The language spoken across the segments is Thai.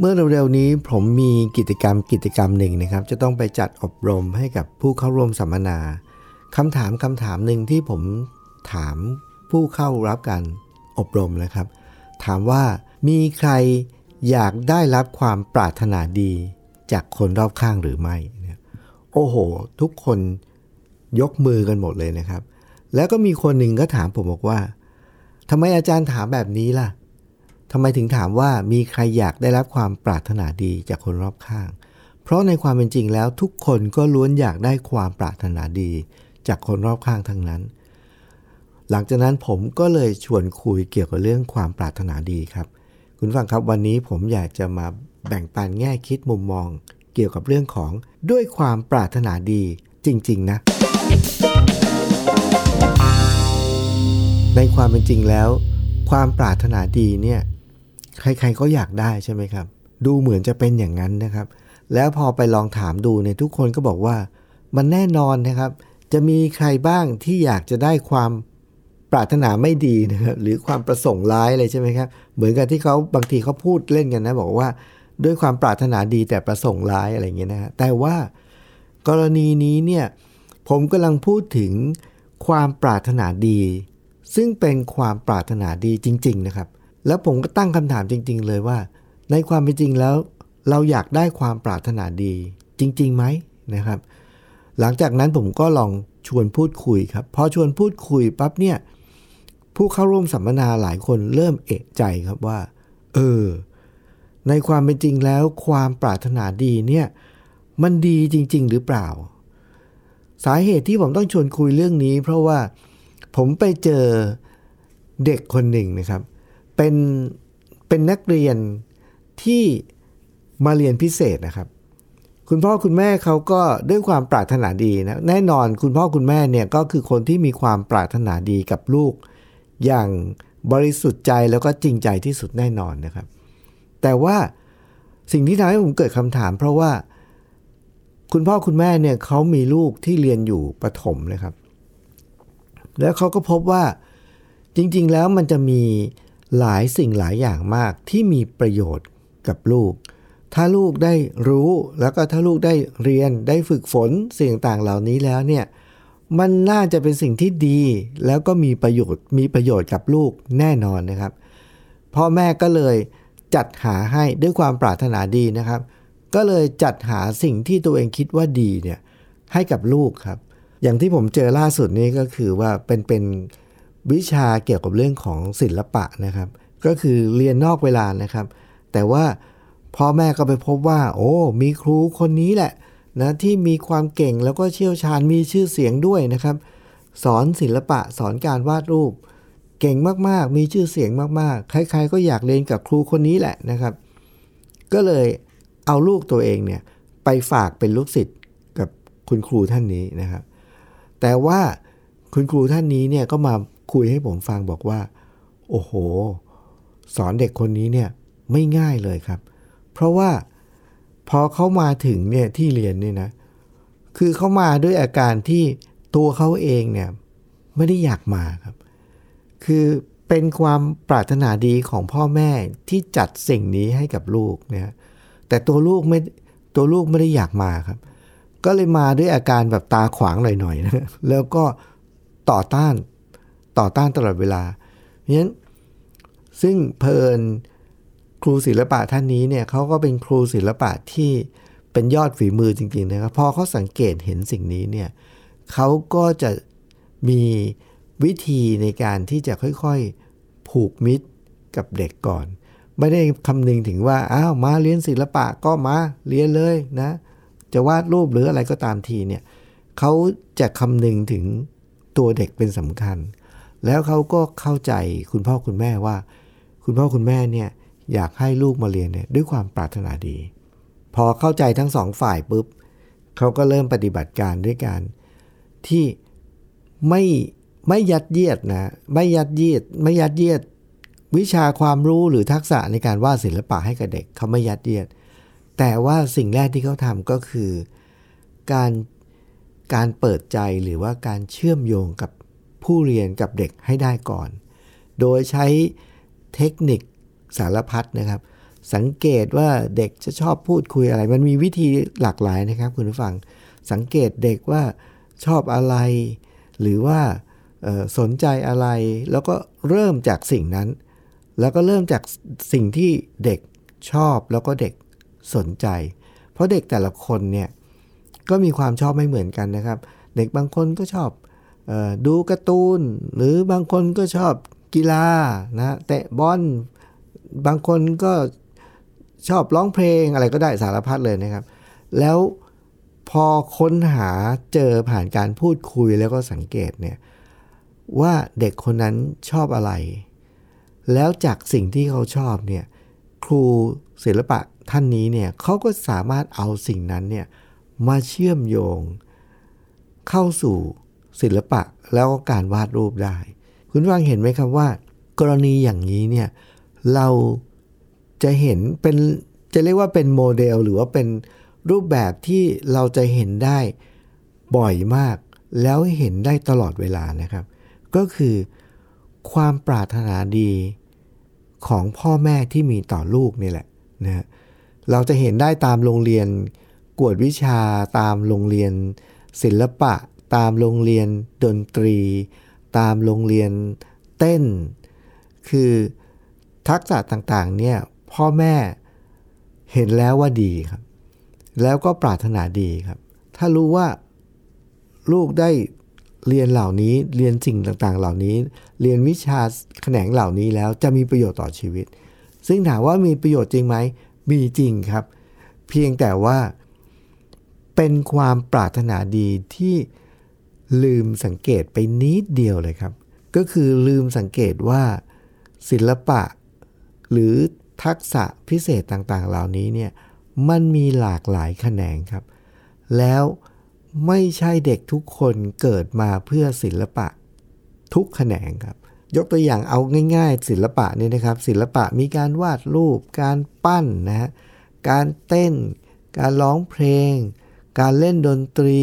เมื่อเร็วๆนี้ผมมีกิจกรรมกิจกรรมหนึ่งนะครับ จะต้องไปจัดอบรมให้กับผู้เข้าร่วมสัมมนาคำถามคำถามหนึ่งที่ผมถามผู้เข้ารับการอบรมนะครับ ถามว่ามีใครอยากได้รับความปรารถนาดีจากคนรอบข้างหรือไม่ โอ้โห ทุกคนยกมือกันหมดเลยนะครับ แล้วก็มีคนหนึ่งก็ถามผมบอกว่าทำไมอาจารย์ถามแบบนี้ล่ะ ทำไมถึงถามว่ามีใครอยากได้รับความปรารถนาดีจากคนรอบข้าง เพราะในความเป็นจริงแล้วทุกคนก็ล้วนอยากได้ความปรารถนาดี จากคนรอบข้างทั้งนั้น หลังจากนั้นผมก็เลยชวนคุยเกี่ยวกับเรื่องความปรารถนาดีครับ คุณฟังครับวันนี้ผมอยากจะมาแบ่งปันแง่คิดมุมมอง เกี่ยวกับเรื่องของด้วยความปรารถนาดีจริง ๆ นะ ในความเป็นจริงแล้วความปรารถนาดีเนี่ย ใครๆก็อยากได้ใช่ไหมครับ ดูเหมือนจะเป็นอย่างนั้นนะครับ แล้วพอไปลองถามดูเนี่ยทุกคนก็บอกว่า มันแน่นอนนะครับ จะมีใครบ้างที่อยากจะได้ความปรารถนาไม่ดีนะครับหรือความประสงค์ร้ายเลยใช่ไหมครับเหมือนกับที่เขาบางทีเขาพูดเล่นกันนะ บอกว่าด้วยความปรารถนาดีแต่ประสงค์ร้ายอะไรเงี้ยนะฮะแต่ว่ากรณีนี้เนี่ยผมกำลังพูดถึงความปรารถนาดี ซึ่งเป็นความปรารถนาดีจริง ๆ นะครับ แล้วผมก็ตั้งคำถามจริง ๆ เลยว่า ในความเป็นจริงแล้ว เราอยากได้ความปรารถนาดีจริงๆไหมนะครับ หลังจากนั้นผมก็ลองชวนพูดคุยครับ พอชวนพูดคุยปั๊บเนี่ย ผู้เข้าร่วมสัมมนาหลายคนเริ่มเอะใจครับว่า เออ ในความเป็นจริงแล้ว ความปรารถนาดีเนี่ย มันดีจริง ๆ หรือเปล่า สาเหตุที่ผมต้องชวนคุยเรื่องนี้ เพราะว่าผมไปเจอเด็กคนหนึ่งนะครับเเป็นเป็นนักเรียนที่มาเรียนพิเศษนะครับ คุณพ่อคุณแม่เขาก็ด้วยความปรารถนาดีนะแน่นอนคุณพ่อคุณแม่เนี่ยก็คือคนที่มีความปรารถนาดีกับลูก อย่างบริสุทธิ์ใจแล้วก็จริงใจที่สุดแน่นอนนะครับ แต่ว่าสิ่งที่ทำให้ผมเกิดคำถาม เพราะว่าคุณพ่อคุณแม่เนี่ยเขามีลูกที่เรียนอยู่ประถมนะครับ แล้วเขาก็พบว่าจริง ๆ แล้วมันจะมี หลายสิ่งหลายอย่างมากที่มีประโยชน์กับลูก ถ้าลูกได้รู้แล้วก็ถ้าลูกได้เรียนได้ฝึกฝนสิ่งต่างเหล่านี้แล้วเนี่ยมันน่าจะเป็นสิ่งที่ดี แล้วก็มีประโยชน์มีประโยชน์กับลูกแน่นอนนะครับ พ่อแม่ก็เลยจัดหาให้ด้วยความปรารถนาดีนะครับ ก็เลยจัดหาสิ่งที่ตัวเองคิดว่าดีเนี่ยให้กับลูกครับ อย่างที่ผมเจอล่าสุดนี้ก็คือว่าเป็นเป็น วิชาเกี่ยวกับเรื่องของศิลปะนะครับ ก็คือเรียนนอกเวลานะครับ แต่ว่าพ่อแม่ก็ไปพบว่า โอ้ มีครูคนนี้แหละนะที่มีความเก่งแล้วก็เชี่ยวชาญมีชื่อเสียงด้วยนะครับ สอนศิลปะสอนการวาดรูป เก่งมากๆ มีชื่อเสียงมากๆ ใครๆก็อยากเรียนกับครูคนนี้แหละนะครับ ก็เลยเอาลูกตัวเองเนี่ยไปฝากเป็นลูกศิษย์กับคุณครูท่านนี้นะครับ แต่ว่าคุณครูท่านนี้เนี่ยก็มา คุยให้ผมฟังบอกว่า โอ้โห สอนเด็กคนนี้เนี่ยไม่ง่ายเลยครับ เพราะว่าพอเขามาถึงเนี่ยที่เรียนเนี่ยนะ คือเขามาด้วยอาการที่ตัวเขาเองเนี่ยไม่ได้อยากมาครับ คือเป็นความปรารถนาดีของพ่อแม่ที่จัดสิ่งนี้ให้กับลูกเนี่ยแต่ตัวลูกไม่ตัวลูกไม่ได้อยากมาครับ ก็เลยมาด้วยอาการแบบตาขวางหน่อยๆนะแล้วก็ต่อต้าน ต่อต้านตลอดเวลา เพราะฉะนั้นซึ่งเพลินครูศิลปะท่านนี้เนี่ยเขาก็เป็นครูศิลปะที่เป็นยอดฝีมือจริงๆนะครับพอเขาสังเกตเห็นสิ่งนี้เนี่ยเขาก็จะมีวิธีในการที่จะค่อยๆผูกมิตรกับเด็กก่อน ไม่ได้คำนึงถึงว่าอ้าวมาเรียนศิลปะก็มาเรียนเลยนะจะวาดรูปหรืออะไรก็ตามทีเนี่ยเขาจะคำนึงถึงตัวเด็กเป็นสำคัญ แล้วเขาก็เข้าใจคุณพ่อคุณแม่ว่า คุณพ่อคุณแม่เนี่ยอยากให้ลูกมาเรียนเนี่ยด้วยความปรารถนาดี พอเข้าใจทั้งสองฝ่ายปุ๊บเขาก็เริ่มปฏิบัติการด้วยการที่ไม่ไม่ยัดเยียดนะไม่ยัดเยียดไม่ยัดเยียดวิชาความรู้หรือทักษะในการวาดศิลปะให้กับเด็กเขาไม่ยัดเยียด แต่ว่าสิ่งแรกที่เขาทำก็คือการการเปิดใจหรือว่าการเชื่อมโยงกับ ผู้เรียนกับเด็กให้ได้ก่อน โดยใช้เทคนิคสารพัดนะครับ สังเกตว่าเด็กจะชอบพูดคุยอะไร มันมีวิธีหลากหลายนะครับคุณผู้ฟัง สังเกตเด็กว่าชอบอะไร หรือว่าสนใจอะไร แล้วก็เริ่มจากสิ่งนั้น แล้วก็เริ่มจากสิ่งที่เด็กชอบแล้วก็เด็กสนใจ เพราะเด็กแต่ละคนเนี่ยก็มีความชอบไม่เหมือนกันนะครับ เด็กบางคนก็ชอบ ดูการ์ตูน หรือบางคนก็ชอบกีฬานะเตะบอลบางคนก็ชอบร้องเพลงอะไรก็ได้สารพัดเลยนะครับ แล้วพอค้นหาเจอผ่านการพูดคุยแล้วก็สังเกตเนี่ยว่าเด็กคนนั้นชอบอะไร แล้วจากสิ่งที่เขาชอบเนี่ยครูศิลปะท่านนี้เนี่ยเขาก็สามารถเอาสิ่งนั้นเนี่ยมาเชื่อมโยงเข้าสู่ ศิลปะแล้วก็การวาดรูปได้ คุณฟังเห็นไหมครับว่า กรณีอย่างนี้เนี่ยเราจะเห็นเป็นจะเรียกว่าเป็นโมเดลหรือว่าเป็นรูปแบบที่เราจะเห็นได้บ่อยมาก แล้วเห็นได้ตลอดเวลานะครับ ก็คือความปรารถนาดีของพ่อแม่ที่มีต่อลูกนี่แหละนะเราจะเห็นได้ตามโรงเรียนกวดวิชาตามโรงเรียนศิลปะ ตามโรงเรียนดนตรี ตามโรงเรียนเต้น คือทักษะต่างๆเนี่ยพ่อแม่เห็นแล้วว่าดีครับ แล้วก็ปรารถนาดีครับ ถ้ารู้ว่าลูกได้เรียนเหล่านี้เรียนสิ่งต่างๆ เหล่านี้ เรียนวิชาแขนงเหล่านี้แล้วจะมีประโยชน์ต่อชีวิต ซึ่งถามว่ามีประโยชน์จริงไหมมีจริงครับ เพียงแต่ว่าเป็นความปรารถนาดีที่ ลืมสังเกตไปนิดเดียวเลยครับ ก็คือลืมสังเกตว่าศิลปะ หรือทักษะพิเศษต่างๆ เหล่านี้เนี่ยมันมีหลากหลายแขนงครับ แล้วไม่ใช่เด็กทุกคนเกิดมาเพื่อศิลปะทุกแขนงครับ ยกตัวอย่างเอาง่าย ๆ ศิลปะนี่นะครับ ศิลปะมีการวาดรูป การปั้นนะฮะการเต้น การร้องเพลง การเล่นดนตรี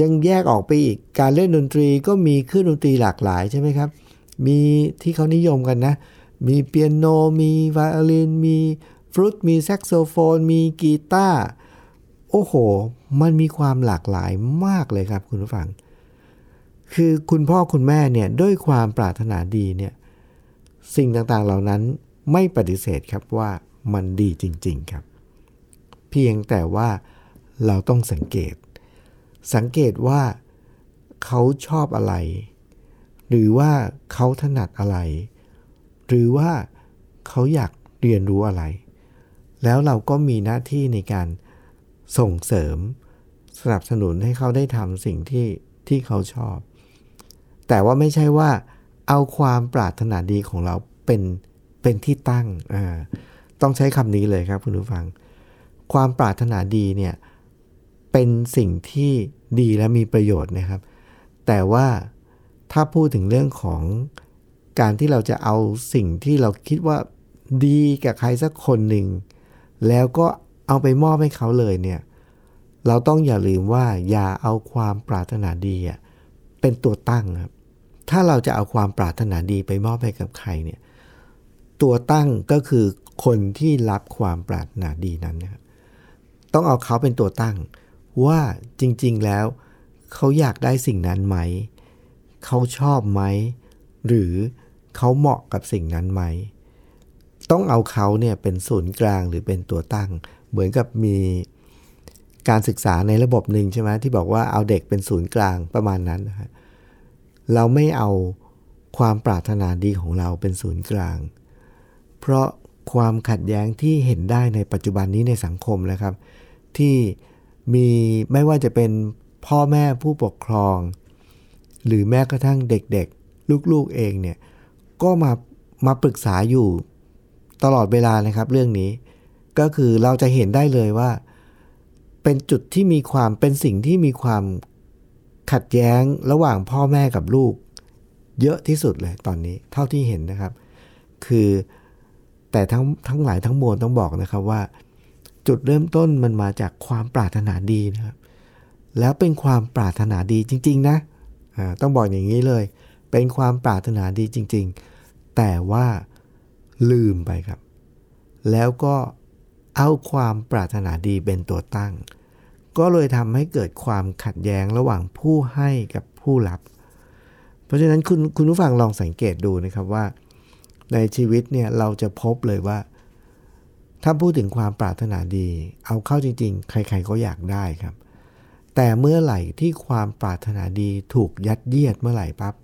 ยังแยกออกไปอีก การเล่นดนตรีก็มีเครื่องดนตรีหลากหลายใช่ไหมครับ มีที่เขานิยมกันนะ มีเปียโน มีไวโอลิน มีฟลุต มีแซกโซโฟน มีกีตาร์ โอ้โห มันมีความหลากหลายมากเลยครับคุณผู้ฟัง คือคุณพ่อคุณแม่เนี่ยด้วยความปรารถนาดีเนี่ยสิ่งต่างๆเหล่านั้นไม่ปฏิเสธครับว่ามันดีจริง ๆครับ เพียงแต่ว่าเราต้องสังเกต สังเกตว่าเขาชอบอะไร หรือว่าเขาถนัดอะไร หรือว่าเขาอยากเรียนรู้อะไร แล้วเราก็มีหน้าที่ในการส่งเสริม สนับสนุนให้เขาได้ทำสิ่งที่ที่เขาชอบ แต่ว่าไม่ใช่ว่า เอาความปรารถนาดีของเราเป็นเป็นที่ตั้ง ต้องใช้คำนี้เลยครับคุณผู้ฟัง ความปรารถนาดีเนี่ยเเป็นสิ่งที่ดีและมีประโยชน์นะครับ แต่ว่าถ้าพูดถึงเรื่องของการที่เราจะเอาสิ่งที่เราคิดว่าดีกับใครสักคนหนึ่ง แล้วก็เอาไปมอบให้เขาเลยเนี่ย เราต้องอย่าลืมว่าอย่าเอาความปรารถนาดีเป็นตัวตั้งครับ ถ้าเราจะเอาความปรารถนาดีไปมอบให้กับใครเนี่ย ตัวตั้งก็คือคนที่รับความปรารถนาดีนั้นนะครับต้องเอาเขาเป็นตัวตั้ง ว่าจริง ๆ แล้ว เขาอยากได้สิ่งนั้นไหม เขาชอบไหม หรือเขาเหมาะกับสิ่งนั้นไหม ต้องเอาเขาเนี่ยเป็นศูนย์กลางหรือเป็นตัวตั้ง เหมือนกับมีการศึกษาในระบบหนึ่งใช่ไหมที่บอกว่าเอาเด็กเป็นศูนย์กลางประมาณนั้นนะเราไม่เอาความปรารถนาดีของเราเป็นศูนย์กลาง เพราะความขัดแย้งที่เห็นได้ในปัจจุบันนี้ในสังคมนะครับ ที่ มีไม่ว่าจะเป็นพ่อแม่ผู้ปกครอง หรือแม้กระทั่งเด็กๆ ลูกๆเองเนี่ยก็มามาปรึกษาอยู่ตลอดเวลานะครับเรื่องนี้ ก็คือเราจะเห็นได้เลยว่า เป็นจุดที่มีความเป็นสิ่งที่มีความขัดแย้งระหว่างพ่อแม่กับลูก เยอะที่สุดเลยตอนนี้เท่าที่เห็นนะครับ คือแต่ทั้งทั้งหลายทั้งมวลต้องบอกนะครับว่า จุดเริ่มต้นมันมาจากความปรารถนาดีนะครับ แล้วเป็นความปรารถนาดีจริง ๆ นะต้องบอกอย่างนี้เลย เป็นความปรารถนาดีจริง ๆ แต่ว่าลืมไปครับ แล้วก็เอาความปรารถนาดีเป็นตัวตั้ง ก็เลยทำให้เกิดความขัดแย้งระหว่างผู้ให้กับผู้รับ เพราะฉะนั้นคุณคุณผู้ฟังลองสังเกตดูนะครับว่า ในชีวิตเนี่ยเราจะพบเลยว่า ถ้าพูดถึงความปรารถนาดี เอาเข้าจริง ๆ ใครๆก็อยากได้ครับ แต่เมื่อไหร่ที่ความปรารถนาดีถูกยัดเยียดเมื่อไหร่ปั๊บ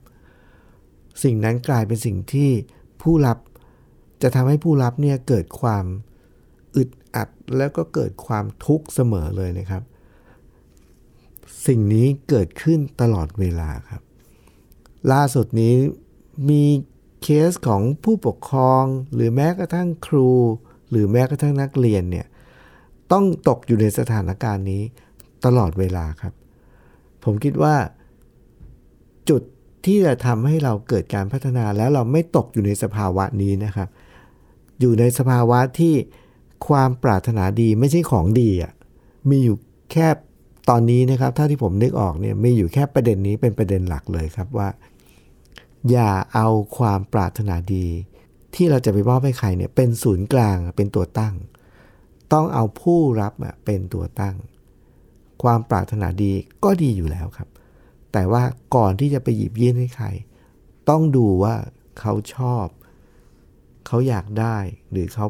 สิ่งนั้นกลายเป็นสิ่งที่ผู้รับจะทำให้ผู้รับเนี่ยเกิดความอึดอัดแล้วก็เกิดความทุกข์เสมอเลยนะครับ สิ่งนี้เกิดขึ้นตลอดเวลาครับ ล่าสุดนี้มีเคสของผู้ปกครองหรือแม้กระทั่งครู หรือแม้กระทั่งนักเรียนเนี่ยต้องตกอยู่ในสถานการณ์นี้ตลอดเวลาครับ ผมคิดว่า จุดที่จะทำให้เราเกิดการพัฒนาแล้วเราไม่ตกอยู่ในสภาวะนี้นะครับ อยู่ในสภาวะที่ความปรารถนาดีไม่ใช่ของดีอะมีอยู่แค่ตอนนี้นะครับถ้าที่ผมนึกออกเนี่ยมีอยู่แค่ประเด็นนี้เป็นประเด็นหลักเลยครับว่า อย่าเอาความปรารถนาดี ที่เราจะไปมอบให้ใครเนี่ยเป็นศูนย์กลางเป็นตัวตั้ง ต้องเอาผู้รับเป็นตัวตั้ง ความปรารถนาดีก็ดีอยู่แล้วครับ แต่ว่าก่อนที่จะไปหยิบยื่นให้ใคร ต้องดูว่าเขาชอบ เขาอยากได้หรือเขา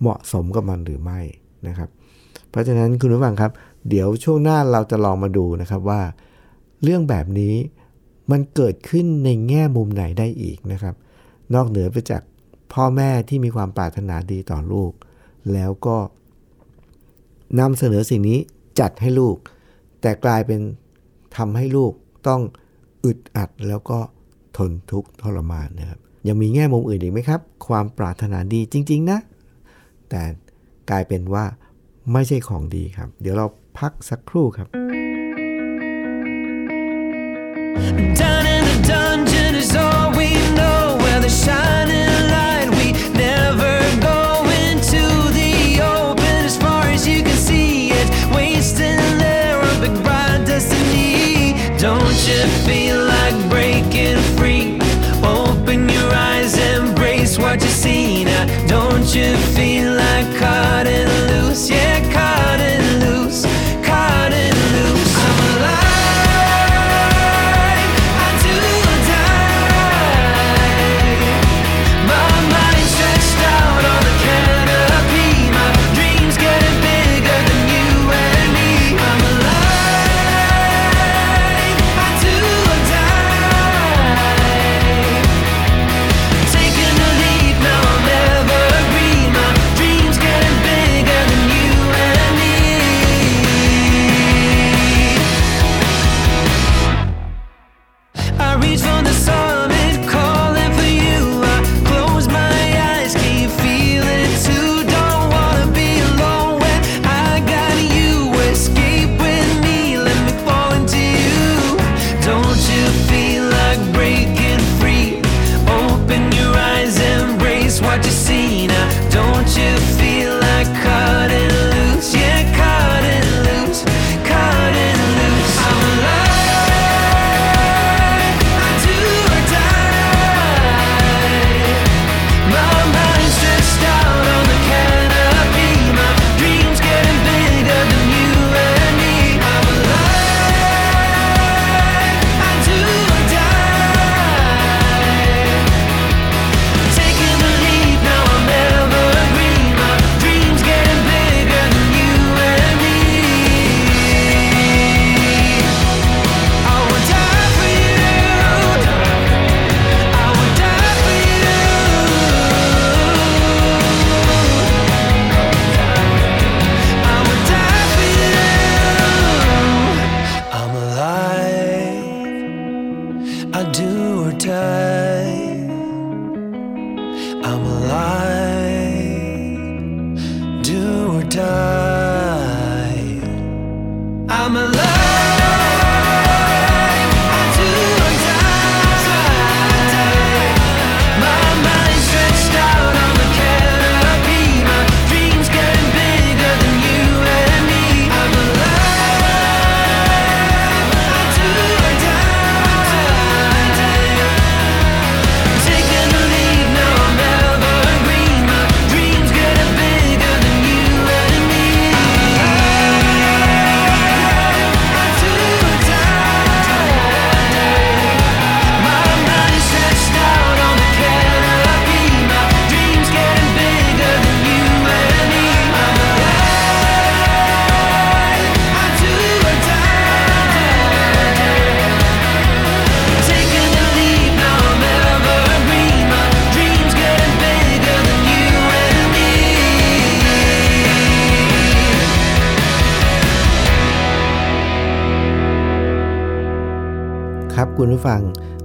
เหมาะสมกับมันหรือไม่นะครับ เพราะฉะนั้นคุณผู้ฟังครับ เดี๋ยวช่วงหน้าเราจะลองมาดูนะครับว่า เรื่องแบบนี้มันเกิดขึ้นในแง่มุมไหนได้อีกนะครับ นอกเหนือไปจาก พ่อแม่ที่มีความปรารถนาดีต่อลูก แล้วก็นำเสนอสิ่งนี้จัดให้ลูก แต่กลายเป็นทำให้ลูกต้องอึดอัดแล้วก็ทนทุกข์ทรมานนะครับยังมีแง่มุมอื่นอีกไหมครับ ความปรารถนาดีจริง ๆ นะ แต่กลายเป็นว่าไม่ใช่ของดีครับ เดี๋ยวเราพักสักครู่ครับ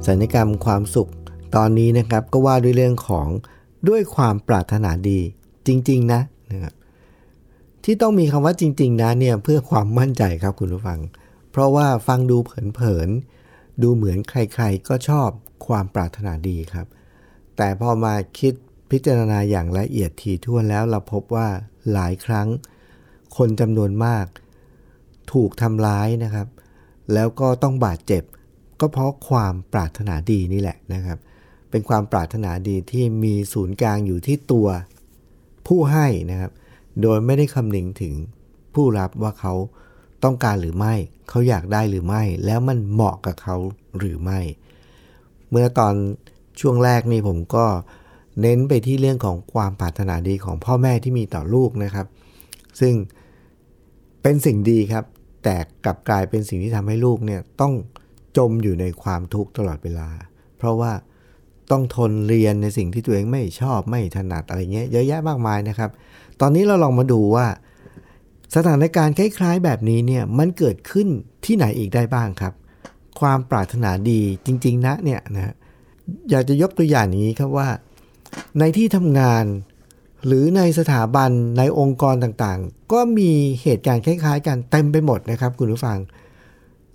สัญกรรมความสุข ตอนนี้นะครับก็ว่าด้วยเรื่องของด้วยความปรารถนาดีจริง ๆ นะนะครับที่ต้องมีคำว่าจริง ๆ นะเนี่ยเพื่อความมั่นใจครับคุณผู้ฟัง เพราะว่าฟังดูเผินๆดูเหมือนใครๆ ก็ชอบความปรารถนาดีครับ แต่พอมาคิดพิจารณาอย่างละเอียดถี่ถ้วนแล้วเราพบว่าหลายครั้ง คนจำนวนมาก ถูกทำร้ายนะครับ แล้วก็ต้องบาดเจ็บ ก็เพราะความปรารถนาดีนี่แหละนะครับ เป็นความปรารถนาดีที่มีศูนย์กลางอยู่ที่ตัวผู้ให้นะครับ โดยไม่ได้คำนึงถึงผู้รับว่าเขาต้องการหรือไม่ เขาอยากได้หรือไม่ แล้วมันเหมาะกับเขาหรือไม่ เมื่อตอนช่วงแรกนี่ผมก็เน้นไปที่เรื่องของความปรารถนาดีของพ่อแม่ที่มีต่อลูกนะครับ ซึ่งเป็นสิ่งดีครับ แต่กลับกลายเป็นสิ่งที่ทำให้ลูกเนี่ยต้อง จมอยู่ในความทุกข์ตลอดเวลา เพราะว่าต้องทนเรียนในสิ่งที่ตัวเองไม่ชอบไม่ถนัดอะไรเงี้ยเยอะแยะมากมายนะครับ ตอนนี้เราลองมาดูว่า สถานการณ์คล้ายๆ แบบนี้เนี่ยมันเกิดขึ้นที่ไหนอีกได้บ้างครับ ความปรารถนาดีจริง ๆ นะเนี่ยนะอยากจะยกตัวอย่างอย่างนี้ครับว่า ในที่ทำงาน หรือในสถาบันในองค์กรต่างๆ ก็มีเหตุการณ์คล้าย ๆ กันเต็มไปหมดนะครับ คุณผู้ฟัง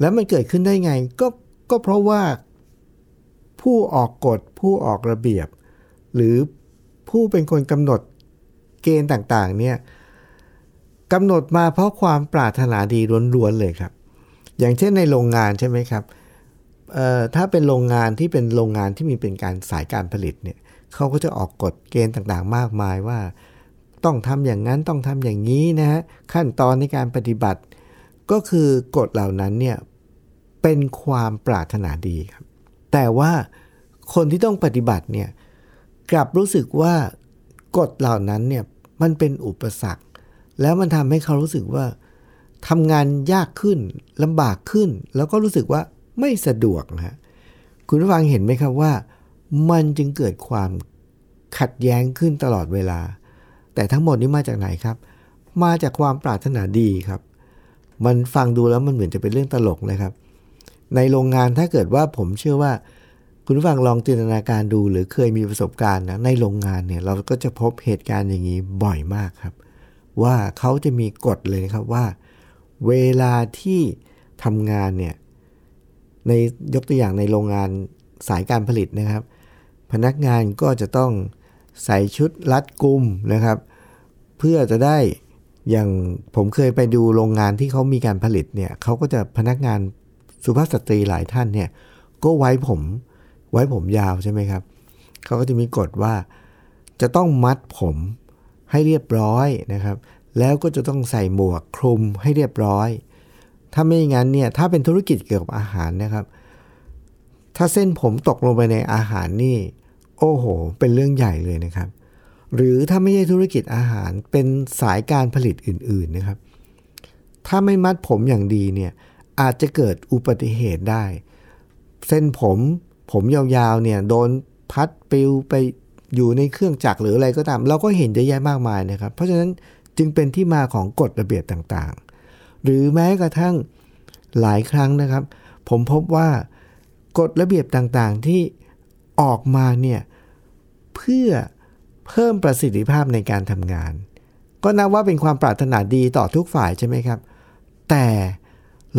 แล้วมันเกิดขึ้นได้ไงก็ก็เพราะว่าผู้ออกกฎผู้ออกระเบียบ หรือผู้เป็นคนกำหนดเกณฑ์ต่างๆเนี่ยกำหนดมาเพราะความปรารถนาดีล้วนๆเลยครับ อย่างเช่นในโรงงานใช่ไหมครับถ้าเป็นโรงงานที่เป็นโรงงานที่มีเป็นการสายการผลิตเนี่ยเขาก็จะออกกฎเกณฑ์ต่างๆ มากมายว่า ต้องทำอย่างนั้นต้องทำอย่างนี้นะฮะขั้นตอนในการปฏิบัติ ก็คือกฎเหล่านั้นเนี่ยเป็นความปรารถนาดีครับ แต่ว่าคนที่ต้องปฏิบัติเนี่ยกลับรู้สึกว่ากฎเหล่านั้นเนี่ยมันเป็นอุปสรรค แล้วมันทำให้เขารู้สึกว่าทำงานยากขึ้นลำบากขึ้น แล้วก็รู้สึกว่าไม่สะดวกนะ คุณผู้ฟังเห็นไหมครับว่า มันจึงเกิดความขัดแย้งขึ้นตลอดเวลา แต่ทั้งหมดนี้มาจากไหนครับ มาจากความปรารถนาดีครับ มันฟังดูแล้วมันเหมือนจะเป็นเรื่องตลกนะครับ ในโรงงานถ้าเกิดว่าผมเชื่อว่า คุณผู้ฟังลองจินตนาการดูหรือเคยมีประสบการณ์นะในโรงงานเนี่ยเราก็จะพบเหตุการณ์อย่างนี้บ่อยมากครับ ว่าเขาจะมีกฎเลยครับว่า เวลาที่ทำงานเนี่ยในยกตัวอย่างในโรงงานสายการผลิตนะครับ พนักงานก็จะต้องใส่ชุดรัดกุมนะครับ เพื่อจะได้ อย่างผมเคยไปดูโรงงานที่เขามีการผลิตเนี่ยเขาก็จะพนักงานสุภาพสตรีหลายท่านเนี่ยก็ไว้ผมไว้ผมยาวใช่ไหมครับเขาก็จะมีกฎว่าจะต้องมัดผมให้เรียบร้อยนะครับ แล้วก็จะต้องใส่หมวกคลุมให้เรียบร้อย ถ้าไม่อย่างนั้นเนี่ยถ้าเป็นธุรกิจเกี่ยวกับอาหารนะครับ ถ้าเส้นผมตกลงไปในอาหารนี่ โอ้โห เป็นเรื่องใหญ่เลยนะครับ หรือถ้าไม่ใช่ธุรกิจอาหารเป็นสายการผลิตอื่น ๆนะครับ ถ้าไม่มัดผมอย่างดีเนี่ยอาจจะเกิดอุบัติเหตุได้ เส้นผมผมยาวๆเนี่ยโดนพัดปลิวไปอยู่ในเครื่องจักรหรืออะไรก็ตาม เราก็เห็นเยอะแยะมากมายนะครับ เพราะฉะนั้นจึงเป็นที่มาของกฎระเบียบต่างๆ หรือแม้กระทั่งหลายครั้งนะครับ ผมพบว่ากฎระเบียบต่างๆที่ออกมาเนี่ยเพื่อ เพิ่มประสิทธิภาพในการทำงาน ก็นับว่าเป็นความปรารถนาดีต่อทุกฝ่ายใช่ไหมครับ แต่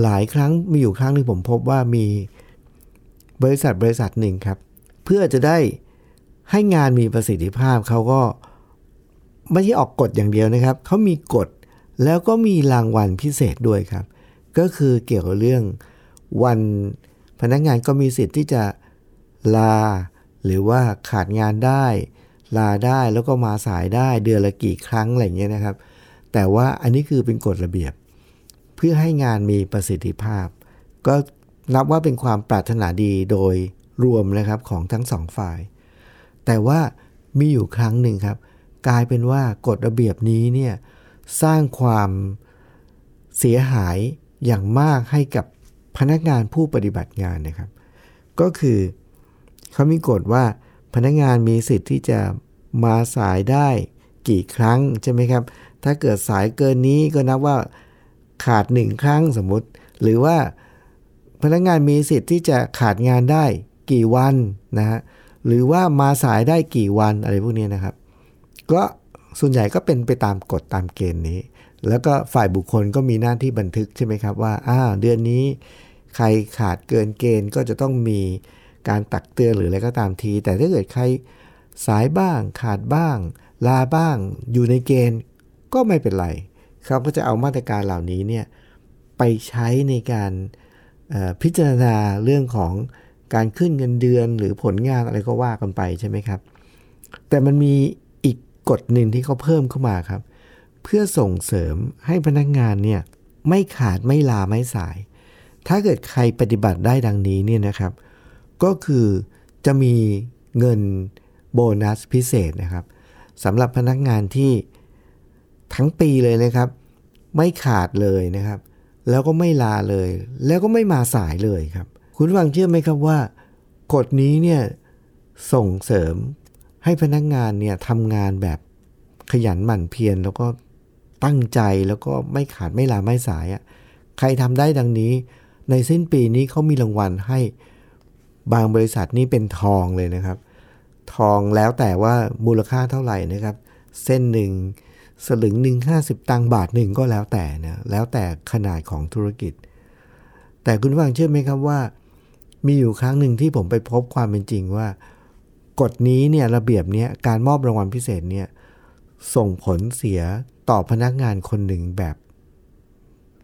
หลายครั้งมีอยู่ครั้งหนึ่งผมพบว่ามีบริษัทบริษัทหนึ่งครับ เพื่อจะได้ให้งานมีประสิทธิภาพเขาก็ไม่ใช่ออกกฎอย่างเดียวนะครับ เขามีกฎแล้วก็มีรางวัลพิเศษด้วยครับ ก็คือเกี่ยวกับเรื่องวันพนักงานก็มีสิทธิ์ที่จะลา หรือว่าขาดงานได้ ลาได้แล้วก็มาสายได้เดือนละกี่ครั้งอะไรเงี้ยนะครับ แต่ว่าอันนี้คือเป็นกฎระเบียบ เพื่อให้งานมีประสิทธิภาพ ก็นับว่าเป็นความปรารถนาดีโดยรวมนะครับของทั้งสองฝ่าย แต่ว่ามีอยู่ครั้งหนึ่งครับ กลายเป็นว่ากฎระเบียบนี้เนี่ยสร้างความเสียหายอย่างมากให้กับพนักงานผู้ปฏิบัติงานนะครับ ก็คือเขามีกฎว่า พนักงานมีสิทธิ์ที่จะมาสายได้กี่ครั้งใช่ไหมครับ ถ้าเกิดสายเกินนี้ก็นับว่าขาดหนึ่งครั้งสมมติ หรือว่าพนักงานมีสิทธิ์ที่จะขาดงานได้กี่วันนะฮะหรือว่ามาสายได้กี่วันอะไรพวกนี้นะครับ ก็ส่วนใหญ่ก็เป็นไปตามกฎตามเกณฑ์นี้ แล้วก็ฝ่ายบุคคลก็มีหน้าที่บันทึกใช่ไหมครับว่าอ้าวเดือนนี้ ใครขาดเกินเกณฑ์ก็จะต้องมี การตักเตือนหรืออะไรก็ตามที แต่ถ้าเกิดใครสายบ้างขาดบ้าง ลาบ้าง อยู่ในเกณฑ์ก็ไม่เป็นไรเขาก็จะเอามาตรการเหล่านี้เนี่ยไปใช้ในการพิจารณาเรื่องของการขึ้นเงินเดือนหรือผลงานอะไรก็ว่ากันไปใช่ไหมครับ แต่มันมีอีกกฎหนึ่งที่เขาเพิ่มเข้ามาครับ เพื่อส่งเสริมให้พนักงานเนี่ยไม่ขาดไม่ลาไม่สาย ถ้าเกิดใครปฏิบัติได้ดังนี้เนี่ยนะครับ ก็คือจะมีเงินโบนัสพิเศษนะครับสำหรับพนักงานที่ทั้งปีเลยนะครับ ไม่ขาดเลยนะครับ แล้วก็ไม่ลาเลย แล้วก็ไม่มาสายเลยครับ คุณฟังเชื่อไหมครับว่ากฎนี้เนี่ยส่งเสริมให้พนักงานเนี่ยทำงานแบบขยันหมั่นเพียรแล้วก็ตั้งใจแล้วก็ไม่ขาดไม่ลาไม่สายอะ่ะใครทำได้ดังนี้ ในสิ้นปีนี้เขามีรางวัลให้ บางบริษัทนี่เป็นทองเลยนะครับ ทองแล้วแต่ว่ามูลค่าเท่าไหร่นะครับ เส้นหนึ่งสลึงหนึ่งห้าสิบตังค์บาทหนึ่งก็แล้วแต่นะแล้วแต่ขนาดของธุรกิจ แต่คุณฟังเชื่อไหมครับว่า มีอยู่ครั้งหนึ่งที่ผมไปพบความเป็นจริงว่า กฎนี้เนี่ยระเบียบเนี้ยการมอบรางวัลพิเศษเนี่ยส่งผลเสียต่อพนักงานคนหนึ่งแบบ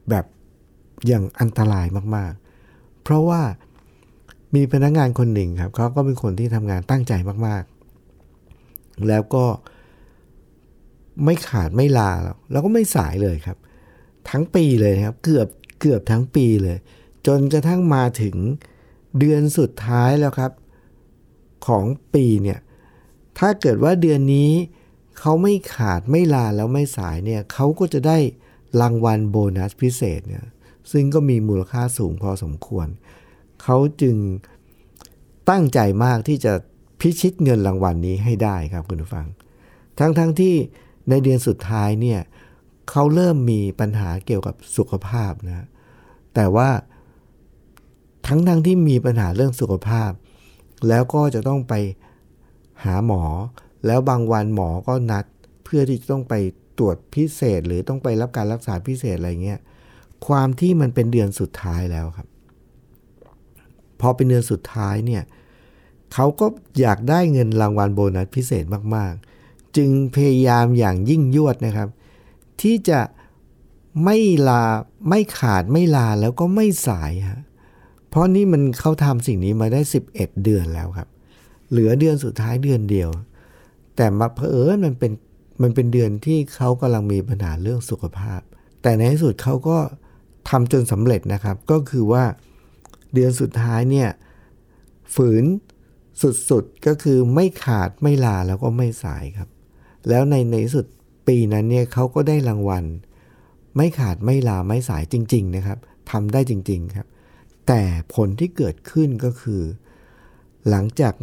แบบอย่างอันตรายมากๆ เพราะว่า มีพนักงานคนหนึ่งครับเขาก็เป็นคนที่ทำงานตั้งใจมากๆ แล้วก็ไม่ขาดไม่ลาแล้วก็ไม่สายเลยครับ ทั้งปีเลยครับ เกือบเกือบทั้งปีเลย จนกระทั่งมาถึงเดือนสุดท้ายแล้วครับ ของปีเนี่ย ถ้าเกิดว่าเดือนนี้เขาไม่ขาดไม่ลาแล้วไม่สายเนี่ยเขาก็จะได้รางวัลโบนัสพิเศษเนี่ยซึ่งก็มีมูลค่าสูงพอสมควร เขาจึงตั้งใจมากที่จะพิชิตเงินรางวัลนนี้ให้ได้ครับคุณผู้ฟัง ทั้งๆทที่ในเดือนสุดท้ายเนี่ยเขาเริ่มมีปัญหาเกี่ยวกับสุขภาพนะแต่ว่าทั้งทั้งที่มีปัญหาเรื่องสุขภาพ แล้วก็จะต้องไปหาหมอ แล้วบางวันหมอก็นัด เพื่อที่จะต้องไปตรวจพิเศษ หรือต้องไปรับการรักษาพิเศษอะไรเงี้ยความที่มันเป็นเดือนสุดท้ายแล้วครับ พอเป็นเดือนสุดท้ายเนี่ยเขาก็อยากได้เงินรางวัลโบนัสพิเศษมากๆ จึงพยายามอย่างยิ่งยวดนะครับ ที่จะไม่ลาไม่ขาดไม่ลาแล้วก็ไม่สายฮะเพราะนี่มันเขาทำสิ่งนี้มาได้ 11 เดือนแล้วครับ เหลือเดือนสุดท้ายเดือนเดียว แต่มาเพอเอมันเป็นมันเป็นเดือนที่เขากำลังมีปัญหาเรื่องสุขภาพ แต่ในที่สุดเขาก็ทำจนสำเร็จนะครับ ก็คือว่า เดือนสุดท้ายเนี่ยฝืนสุดๆก็คือไม่ขาดไม่ลาแล้วก็ไม่สายครับ แล้วในในสุดปีนั้นเนี่ยเขาก็ได้รางวัล ไม่ขาดไม่ลาไม่สายจริง ๆ นะครับทำได้จริง ๆครับ แต่ผลที่เกิดขึ้นก็คือ หลังจาก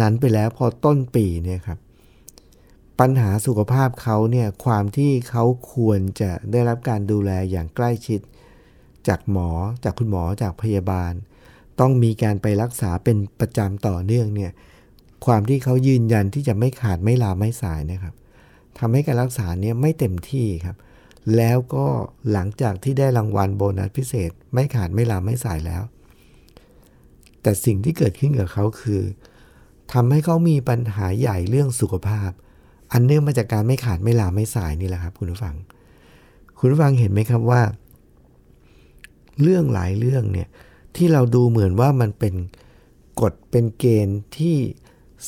นั้นไปแล้วพอต้นปีเนี่ยครับ ปัญหาสุขภาพเขาเนี่ยความที่เขาควรจะได้รับการดูแลอย่างใกล้ชิด จากหมอจากคุณหมอจากพยาบาล ต้องมีการไปรักษาเป็นประจำต่อเนื่องเนี่ยความที่เขายืนยันที่จะไม่ขาดไม่ลาไม่สายนะครับทำให้การรักษาเนี่ยไม่เต็มที่ครับ แล้วก็หลังจากที่ได้รางวัลโบนัสพิเศษ ไม่ขาดไม่ลาไม่สายแล้ว แต่สิ่งที่เกิดขึ้นกับเขาคือทำให้เขามีปัญหาใหญ่เรื่องสุขภาพ อันเนื่องมาจากการไม่ขาดไม่ลาไม่สายนี่แหละครับ คุณผู้ฟัง คุณผู้ฟังเห็นไหมครับว่า เรื่องหลายเรื่องเนี่ยที่เราดูเหมือนว่ามันเป็นกฎเป็นเกณฑ์ที่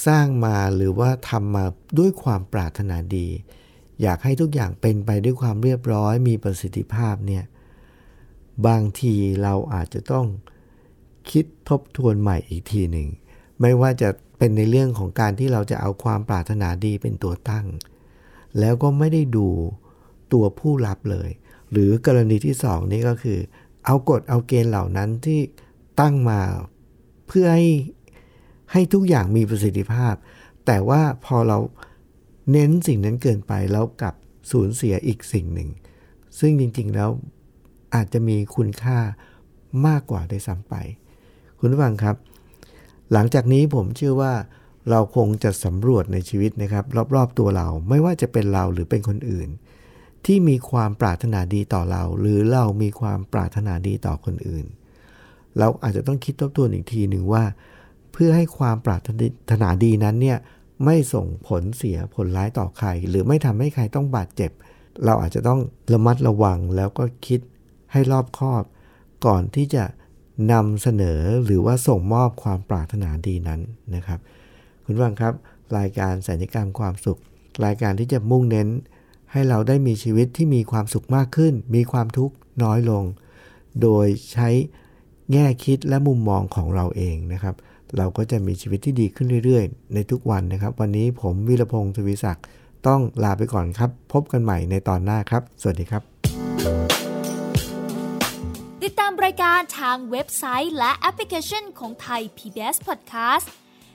สร้างมาหรือว่าทำมาด้วยความปรารถนาดี อยากให้ทุกอย่างเป็นไปด้วยความเรียบร้อยมีประสิทธิภาพเนี่ยบางทีเราอาจจะต้องคิดทบทวนใหม่อีกทีหนึ่ง ไม่ว่าจะเป็นในเรื่องของการที่เราจะเอาความปรารถนาดีเป็นตัวตั้ง แล้วก็ไม่ได้ดูตัวผู้รับเลย หรือกรณีที่สองนี่ก็คือ เอากฎเอาเกณฑ์เหล่านั้นที่ตั้งมาเพื่อให้ให้ทุกอย่างมีประสิทธิภาพ แต่ว่าพอเราเน้นสิ่งนั้นเกินไปแล้วกลับสูญเสียอีกสิ่งหนึ่ง ซึ่งจริงๆแล้วอาจจะมีคุณค่ามากกว่าได้ซ้ำไป คุณผู้ฟังครับ หลังจากนี้ผมเชื่อว่าเราคงจะสำรวจในชีวิตนะครับ รอบๆตัวเราไม่ว่าจะเป็นเราหรือเป็นคนอื่น ที่มีความปรารถนาดีต่อเรา หรือเรามีความปรารถนาดีต่อคนอื่น เราอาจจะต้องคิดทบทวนอีกทีหนึ่งว่า เพื่อให้ความปรารถนาดีนั้นเนี่ยไม่ส่งผลเสียผลร้ายต่อใคร หรือไม่ทำให้ใครต้องบาดเจ็บ เราอาจจะต้องระมัดระวังแล้วก็คิดให้รอบคอบ ก่อนที่จะนำเสนอหรือว่าส่งมอบความปรารถนาดีนั้นนะครับ คุณฟังครับ รายการสัญญกรรมความสุข รายการที่จะมุ่งเน้น ให้เราได้มีชีวิตที่มีความสุขมากขึ้น มีความทุกข์น้อยลง โดยใช้แง่คิดและมุมมองของเราเองนะครับ เราก็จะมีชีวิตที่ดีขึ้นเรื่อยๆ ในทุกวันนะครับ วันนี้ผมวิรพงศ์ทวีศักดิ์ต้องลาไปก่อนครับ พบกันใหม่ในตอนหน้าครับ สวัสดีครับ ติดตามรายการทางเว็บไซต์และแอปพลิเคชันของไทย PBS Podcast